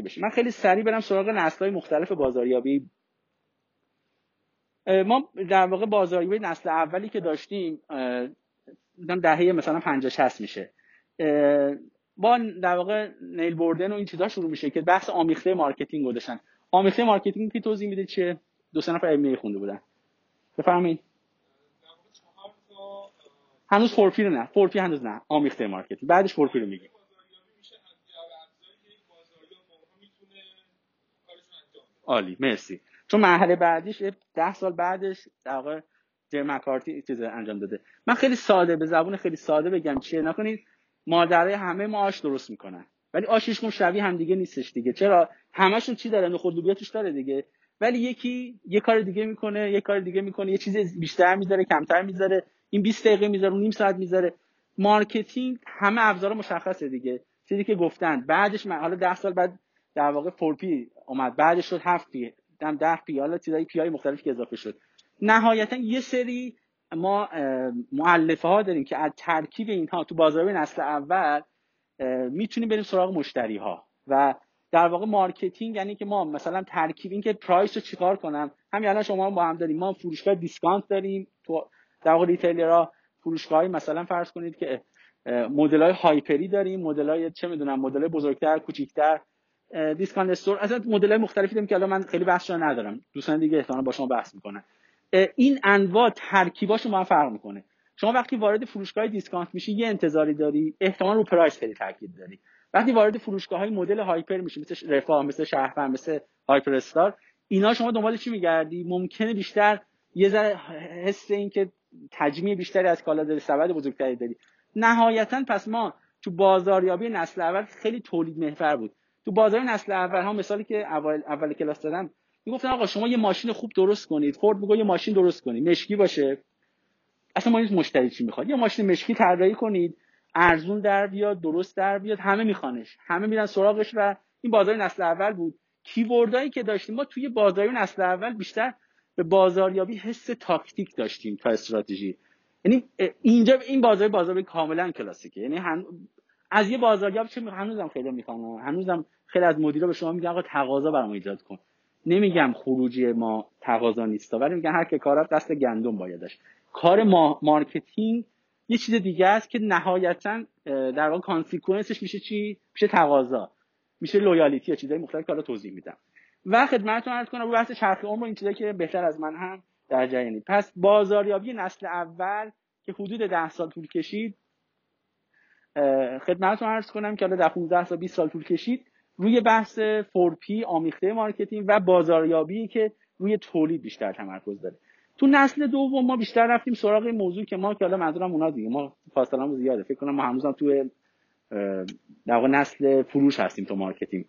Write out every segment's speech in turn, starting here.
بشه. من خیلی سریع برم سراغ نسل مختلف بازاریابی. ما در واقع بازاریابی نسل اولی که داشتیم دهه مثلا 50 60 میشه. با در واقع نیل بوردن و این چیزا شروع میشه که بحث آمیخته مارکتینگ رو داشتن. آمیخته مارکتینگ که توضیح میده چیه؟ دو سه نفر علمی خونده بودن. بفرمایید. هنوز four P نه. four P هنوز نه. آمیخته مارکتینگ. بعدش four P رو میگیم. عالی. مرسی. چون مرحله بعدیش ده سال بعدش در واقع جروم مک‌کارتی چیز انجام داده. من خیلی ساده به زبون خیلی ساده بگم چیه؟ نگاه کنید مادرای همه ما آش درست می‌کنن. ولی آشش شبیه هم دیگه نیستش دیگه. چرا؟ همشون چی داره خود داره دیگه. ولی یکی یه کار دیگه می‌کنه یه کار دیگه می‌کنه یه چیز بیشتر می‌ذاره کمتر می‌ذاره. این 20 دقیقه می‌ذاره نیم ساعت می‌ذاره. مارکتینگ همه ابزار مشخصه دیگه. چیزی که گفتن. بعدش حالا 10 سال بعد در واقع four P اومد. بعدش شد 7 P دم 10 P حالا چیزای P های مختلفی که اضافه شد. نهایتا یه سری ما مولفه ها داریم که از ترکیب اینها تو بازار نسل اول می‌تونیم بریم سراغ مشتری ها و در واقع مارکتینگ یعنی که ما مثلا ترکیب این که price رو چیکار کنم؟ همین الان شما با هم داریم. ما فروشگاه discount داریم. تو در واقع retailer ها فروشگاهی مثلا فرض کنید که مدل های هایپری داریم. مدل های چه می‌دونم مدل بزرگتر کوچیکتر. discount store اصلا مدل مختلفی داریم که الان من خیلی بحث ندارم. دوستان دیگه احتمالاً با شما بحث می‌کنن. این انواع ترکیباشو با فرق می‌کنه. شما وقتی وارد فروشگاه discount میشی یه انتظاری داری. احتمال رو price خیلی تاکید داری. وقتی وارد فروشگاه های مدل هایپر میشی مثل رفاه مثل شهروند مثل هایپر استار اینا شما دنبال چی میگردی؟ ممکنه بیشتر یه ذره حس این که تجمیع بیشتری از کالا داری سبد بزرگتری داری. نهایتا پس ما تو بازاریابی نسل اول خیلی تولید محور بود. تو بازار نسل اول ها مثالی که اول, اول کلاس دادم می‌گفتن آقا شما یه ماشین خوب درست کنید. فورد میگه یه ماشین درست کنید. مشکی باشه. اصلا ما مشتری چی می‌خواد. یه ماشین مشکی طراحی کنید. ارزون در بیاد درست در بیاد همه میخوانش. همه میرن سراغش و این بازار نسل اول بود. keyword هایی که داشتیم ما توی بازار نسل اول بیشتر به بازاریابی حس تاکتیک داشتیم تا استراتژی. یعنی اینجا این بازار بازار کاملا کلاسیکه. یعنی. از یه بازاریاب چه هنوزم خیلی می‌خوام. هنوزم خیلی از مدیرا به شما میگن آقا تقاضا برام ایجاد کن. نمیگم خروجی ما تقاضا نیست ولی میگن هر که کارات دست گندم بایدش. کار ما مارکتینگ یه چیز دیگه است که نهایتا در واقع consequence ش میشه چی؟ میشه تقاضا. میشه loyalty یا چیزای مختلف که حالا توضیح میدم. و خدمتتون عرض کنم رو بحث چرخ عمر این چیزایی که بهتر از من هم در جریانی. پس بازاریابی نسل اول که حدود ده سال طول کشید خدمتتون عرض کنم که حالا در 15 سال 20 سال طول کشید روی بحث four P آمیخته مارکتینگ و بازاریابی که روی تولید بیشتر تمرکز داره. تو نسل دوم ما بیشتر رفتیم سراغ این موضوع که ما که حالا منظورم اونا دیگه. ما فاصله زیاده. فکر کنم ما هنوزم تو در واقع نسل فروش هستیم تو مارکتینگ.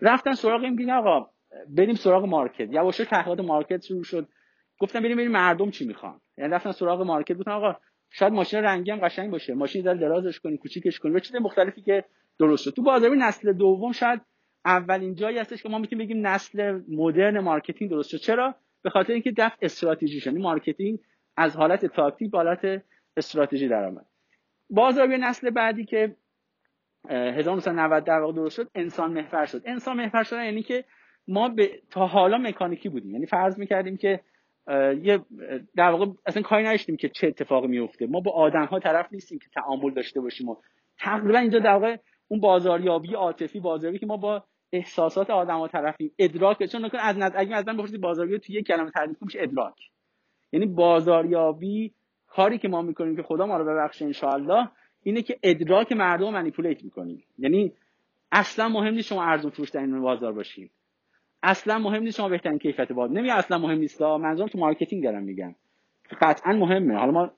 رفتن سراغ این آقا بریم سراغ market. یواش تحقیقات market شروع شد. گفتم بریم بریم مردم چی می‌خوان. یعنی رفتن سراغ market. گفتن آقا شاید ماشین رنگی هم قشنگ باشه. ماشین در درازش کنی کوچیکش کنی. و چیز مختلفی که درست شد. تو بازار نسل دوم شاید اولین جایی هستش که ما می‌تونیم بگیم نسل مدرن مارکتینگ درست شد. چرا؟ به خاطر اینکه دفع استراتژی شد. مارکتینگ از حالت تاکتیک به حالت استراتژی درآمد بازار نسل بعدی که 1990 در واقع درست شد انسان محور شد. انسان محور شدن یعنی که ما به تا حالا مکانیکی بودیم. یعنی فرض می‌کردیم که یه در واقع اصلا کاری نداشتیم که چه اتفاقی میفته ما با آدم ها طرف نیستیم که تعامل داشته باشیم. و تقریبا اینجا در واقع اون بازاریابی عاطفی بازاریابی که ما با احساسات آدم ها طرفیم ادراک چون نکن از نظر اگه از من بپرسید بازاریابی تو یک کلمه تعریف میشه ادراک. یعنی بازاریابی کاری که ما می‌کنیم که خدا ما رو ببخشه ان اینه که ادراک مردم manipulate می‌کنیم. یعنی اصلا مهم نیست شما ارزون فروش در این بازار باشین. اصلا مهم نیست شما بهترین کیفیت بازار نمی اصلا مهم نیست. منظورم تو مارکتینگ دارم میگم. قطعا مهمه. حالا ما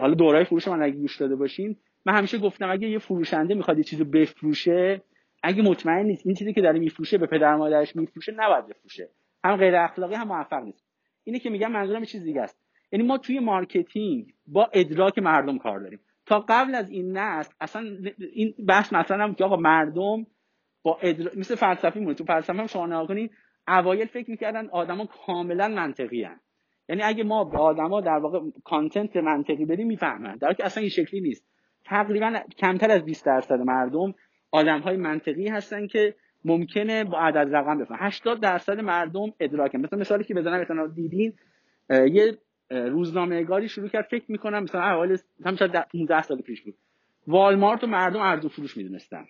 حالا دورای فروش من اگه گوش داده باشین من همیشه گفتم اگه یه فروشنده می‌خواد یه چیزو بفروشه اگه مطمئن نیست این چیزی که داره میفروشه به پدر مادرش میفروشه نباید بفروشه. هم غیر اخلاقی هم موفق نیست. اینه که میگم منظورم چیز دیگه است. یعنی ما توی مارکتینگ با ادراک مردم کار داریم. تا قبل از این نسل اصلا این بحث مثلا هم که آقا مردم با ادراک مثل فلسفی مونه. تو فلسفه هم شما کنید اوایل فکر می‌کردن آدما کاملا منطقی هن. یعنی اگه ما به آدما در واقع content منطقی بدیم می‌فهمن. در که اصلا این شکلی نیست. تقریبا کمتر از 20 درصد مردم آدم های منطقی هستن که ممکنه با عدد رقم بفهم. 80 درصد مردم ادراکن. مثلا مثالی که بزنم مثلا دیدین یه روزنامه نگاری شروع کرد. فکر می‌کنم مثلا اول هم 15 سال پیش بود. والمارت و مردم ارز و فروش می‌دونستن.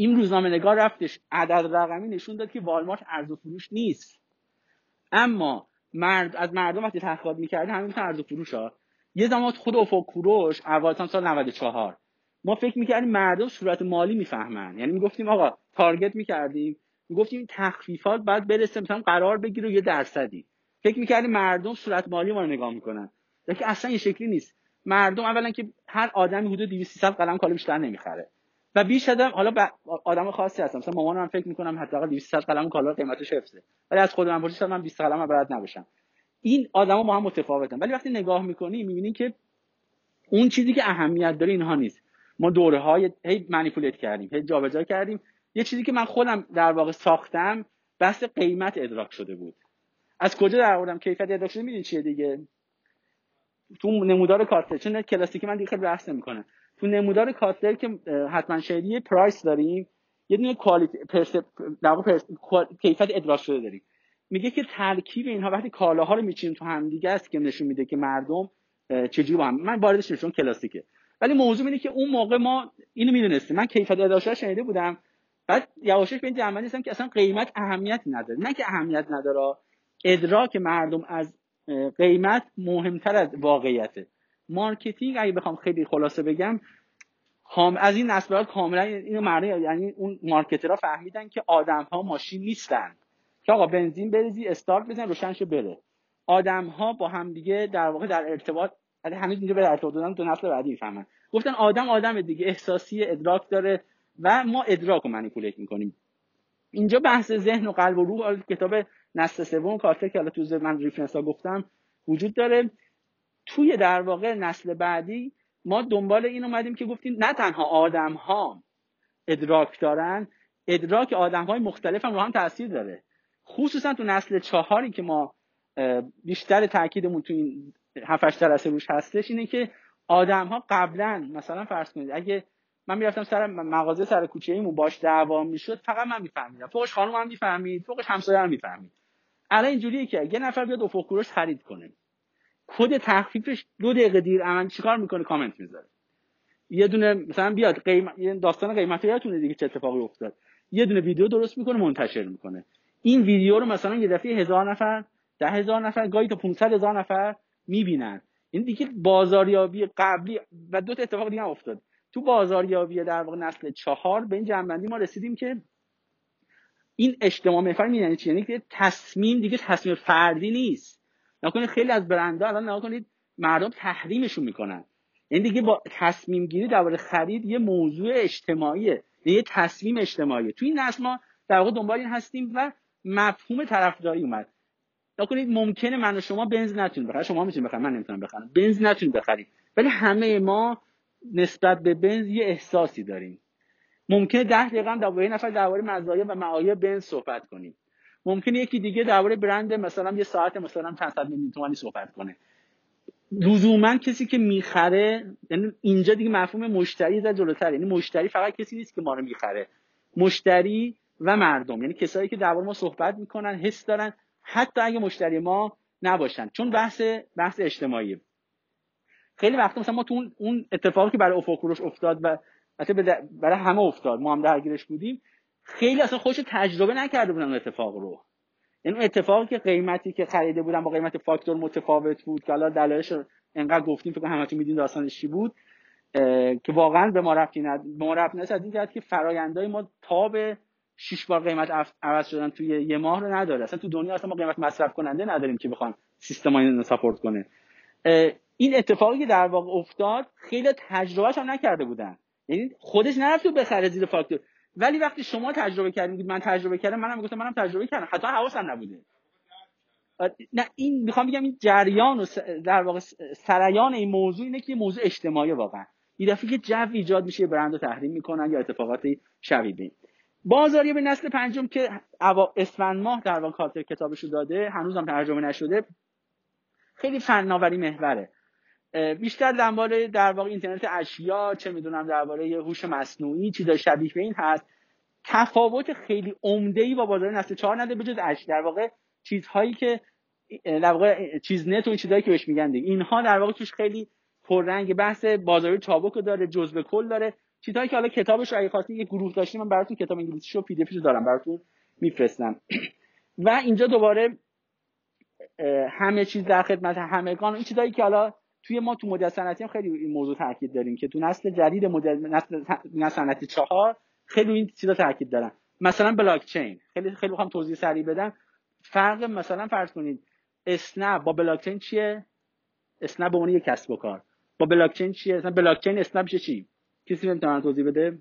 این روزنامه نگار رفتش عدد رقمی نشون داد که والمارت ارز و فروش نیست. اما مرد از مردم وقتی تحقیقات می‌کردن همین ارز و فروش ها. یه زمان خود افق کوروش اول سال 94 ما فکر می‌کردیم مردم صورت مالی می‌فهمن. یعنی می‌گفتیم آقا تارگت می‌کردیم. می‌گفتیم تخفیفات باید برسه مثلا قرار بگیره یه درصدی. فکر می‌کردیم مردم صورت مالی ما رو نگاه می‌کنن. که اصلا یه شکلی نیست. مردم اولا که هر آدمی حدود 200 قلم کالا بیشتر نمی‌خره. و بیش حالا آدم خاصی هستم. مثلا مامانم فکر می‌کنم حداقل 200 قلم کالا قیمتش حفظه. ولی از خود من پرسیدم من 20 قلم برات نباشم. این آدما با هم متفاوتن. ولی وقتی نگاه می‌کنی می‌بینی که اون چیزی که اهمیت داره اینها نیست. ما دوره های هی manipulate کردیم هی جابجا کردیم. یه چیزی که من خودم در واقع ساختم بحث قیمت ادراک شده بود. از کجا در آوردم؟ کیفیت ادراک شده می‌دونی چیه دیگه؟ تو نمودار کاتلر چون کلاسیکی من دیگه خیلی بحث نمی‌کنم تو نمودار کاتلر که حتما شدی price داریم یه دونه quality واقع کیفیت ادراک شده داریم. میگه که ترکیب اینها وقتی کالاها رو میچینیم تو هم دیگه است که نشون میده که مردم چجوری با هم من واردش نشون کلاسیکه. ولی موضوع اینه که اون موقع ما اینو می‌دونستیم. من کیفیت ادراک شنیده بودم. بعد یواشش به این جنبه که اصلا قیمت اهمیتی نداره. نه که اهمیت نداره ادراک مردم از قیمت مهمتر از واقعیته. مارکتینگ اگه بخوام خیلی خلاصه بگم از این نسل کاملا اینو معنی یعنی اون marketer ها فهمیدن که آدم ها ماشین نیستن. که آقا بنزین بریزی استارت بزن روشنشو بره. آدم ها با هم دیگه در واقع در ارتباط هنوز اینجا به ارتباط دادن دو نسل بعدی می‌فهمن. گفتن آدم آدم دیگه احساسی ادراک داره و ما ادراک رو manipulate می‌کنیم. اینجا بحث ذهن و قلب و روح کتاب نسل سوم کاتلر که حالا تو من reference ها گفتم وجود داره. توی در واقع نسل بعدی ما دنبال این اومدیم که گفتیم نه تنها آدم ها ادراک دارن ادراک آدم های مختلف هم رو هم تاثیر داره. خصوصا تو نسل چهاری که ما بیشتر تاکیدمون تو این 7 جلسه روش هستش اینه که آدم ها قبلا مثلا فرض کنید اگه من می‌رفتم سر مغازه سر کوچه ایمون باش دعوا می‌شد فقط من میفهمیدم. فوقش خانم هم می‌فهمید فوقش همسایه هم می‌فهمید. الان اینجوریه که یه نفر بیاد افق خرید کنه. کد تخفیفش دو دقیقه دیر عمل چیکار می‌کنه؟ کامنت می‌ذاره. یه دونه مثلا بیاد قیمت داستان قیمت یادتونه دیگه چه اتفاقی افتاد. یه دونه ویدیو درست می‌کنه منتشر می‌کنه. این ویدیو رو مثلا یه دفعه هزار نفر ده هزار نفر گاهی تا 500 هزار نفر می‌بینن. این دیگه بازاریابی قبلی و دو تا اتفاق دیگه افتاد. تو بازاریابی در واقع نسل چهار به این جنبندی ما رسیدیم که این اجتماع محور یعنی چی؟ یعنی که تصمیم دیگه تصمیم فردی نیست. نکنید خیلی از برندها الان نکنید مردم تحریمشون می‌کنن. این دیگه با تصمیم گیری درباره خرید یه موضوع اجتماعیه یه تصمیم اجتماعیه. توی این نسل ما در واقع دنبال این هستیم و مفهوم طرفداری اومد. نکنید ممکنه من و شما بنز نتونیم بخرید شما می‌تونید بخرید من نمی‌تونم بخرم. بنز نتونید بخرید ولی همه ما نسبت به بنز یه احساسی داریم. ممکنه ده دقیقه هم درباره نفر درباره مزایا و معایب بنز صحبت کنیم. ممکنه یکی دیگه درباره برند مثلا یه ساعت مثلا چند صد میلیون تومانی صحبت کنه. لزوما کسی که می‌خره یعنی اینجا دیگه مفهوم مشتری زد جلوتر یعنی مشتری فقط کسی نیست که ما رو می‌خره. مشتری و مردم. یعنی کسایی که درباره ما صحبت می‌کنن حس دارن. حتی اگه مشتری ما نباشن. چون بحث بحث اجتماعی. خیلی وقتا مثلا ما تو اون اتفاقی که برای افق افتاد و برای همه افتاد. ما هم درگیرش بودیم. خیلی اصلا خوش تجربه نکرده بودن اتفاق رو. این اتفاقی که قیمتی که خریده بودن با قیمت فاکتور متفاوت بود که حالا دلایلش انقدر گفتیم فکر همتون میدین داستانش چی بود که واقعا به ما رفتی ند... به ما رفتی از این که فرایندهای ما تا به شش بار قیمت عوض شدن توی یه ماه رو نداره. اصلا تو دنیا اصلا ما قیمت مصرف کننده نداریم که بخوام سیستم اینو ساپورت کنه. این اتفاقی در واقع افتاد خیلی تجربهش هم نکرده بودن. یعنی خودش نرفت بخره زیر فاکتور. ولی وقتی شما تجربه کردید من تجربه کردم منم گفتم منم تجربه کردم. حتی حواسم نبوده. نه این می‌خوام بگم این جریان و در واقع سریان این موضوع اینه که موضوع اجتماعی واقعا. یه دفعه که جو ایجاد میشه برند رو تحریم می‌کنن یا اتفاقاتی شبیه بازاری به نسل پنجم که اسفند ماه در واقع کاتر کتابشو داده هنوزم ترجمه نشده خیلی فناوری محوره. بیشتر درباره در واقع اینترنت اشیا چه می‌دونم درباره هوش مصنوعی چیزای شبیه به این هست. تفاوت خیلی عمده ای با بازار نسل چهار نده بجز اش. در واقع چیزهایی که در واقع چیز نت و این چیزهایی که بهش میگن اینها در واقع توش خیلی پررنگ بحث بازاری چابک داره جزء کل داره. چیزهایی که حالا کتابش اگه خواستین یه گروه داشتیم من براتون کتاب انگلیسی شو پی دی دارم براتون میفرستم. و اینجا دوباره همه چیز در خدمت همگان. این چیزایی که حالا توی ما تو مدل صنعتی هم خیلی این موضوع تاکید داریم که تو نسل جدید مدل نسل صنعتی چهار خیلی این چیزا تاکید دارن. مثلا بلاک چین خیلی خیلی بخوام توضیح سریع بدم. فرق مثلا فرض کنید اسنپ با بلاک چین چیه؟ اسنپ یه یک کسب و کار. با بلاک چین چیه؟ مثلا بلاک چین اسنپ چه چی؟ کسی می‌تونه توضیح بده؟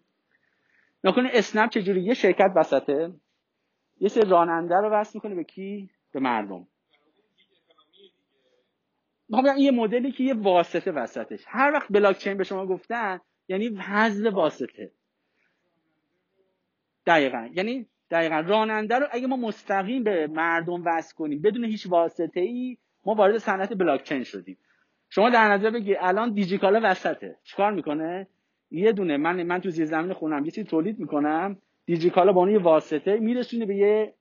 نکنه اسنپ چجوری؟ یه شرکت وسطه. یه سری راننده رو وصل می‌کنه به کی؟ به مردم. می‌خوام یه مدلی که یه واسطه وسطش. هر وقت بلاک چین به شما گفتن یعنی حذف واسطه. دقیقا. یعنی دقیقا. راننده رو اگه ما مستقیم به مردم وصل کنیم بدون هیچ واسطه ای ما وارد صنعت بلاک چین شدیم. شما در نظر بگیر الان دیجیکالا وسطه. چیکار می‌کنه؟ یه دونه من من تو زیر زمین خونم یه چیزی تولید می‌کنم دیجیکالا با اون یه واسطه میرسونه به یه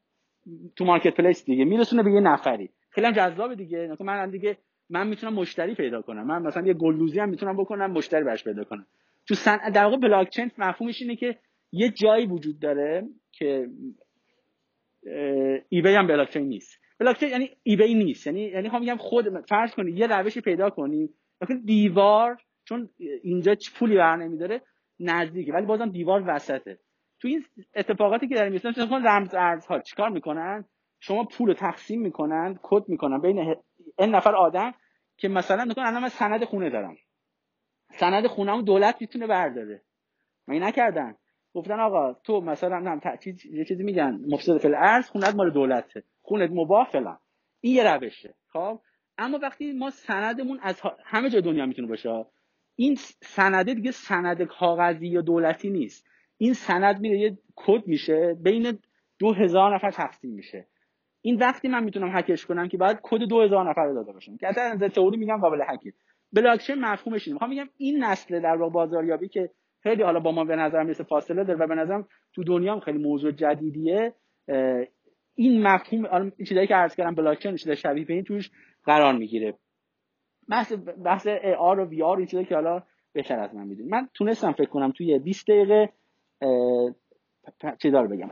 تو مارکت پلیس دیگه میرسونه به یه نفری. خیلی هم جذابه دیگه. من دیگه من می‌تونم مشتری پیدا کنم. من مثلا یه گلدوزی هم می‌تونم بکنم مشتری براش پیدا کنم. تو صنعت در واقع بلاک چین مفهومش اینه که یه جایی وجود داره که ایبی هم بلاک چین نیست. بلاک چین یعنی ایبی نیست. یعنی یعنی میگم خود فرض کنید یه روشی پیدا کنیم مثلا دیوار چون اینجا پولی بر نمیداره نزدیکه ولی بازم دیوار وسطه. تو این اتفاقاتی که در میفتن چون رمز ارزها چیکار می‌کنن؟ شما پول رو تقسیم می‌کنن کد می‌کنن بین این نفر آدم که مثلا میگن الان من سند خونه دارم. سند خونهمو دولت می‌تونه برداره. این نکردن؟ گفتن آقا تو مثلا هم یه چیزی میگن مفسد فل ارز خونت مال دولته. خونت مباه فلان. این یه روشه. خب؟ اما وقتی ما سندمون از همه جای دنیا می‌تونه باشه این سنده دیگه سند کاغذی یا دولتی نیست. این سند میره یه کد میشه بین دو هزار نفر تقسیم میشه. این وقتی من می‌تونم هکش کنم که بعد کد 2000 نفر داده باشم. که از تئوری میگم قابل هکه بلاکچین مفهومش اینه. می‌خوام میگم این نسل در واقع بازاریابی که خیلی حالا با ما به نظر می‌رسه فاصله داره و به نظرم تو دنیا هم خیلی موضوع جدیدیه. این مفهوم چیزایی که عرض کردم بلاکچین چیزای شبیه به این توش قرار می‌گیره. بحث بحث آر و وی آر این چیزایی که حالا بهتر از من می‌دونید. من تونستم فکر کنم توی 20 دقیقه چیزا رو بگم.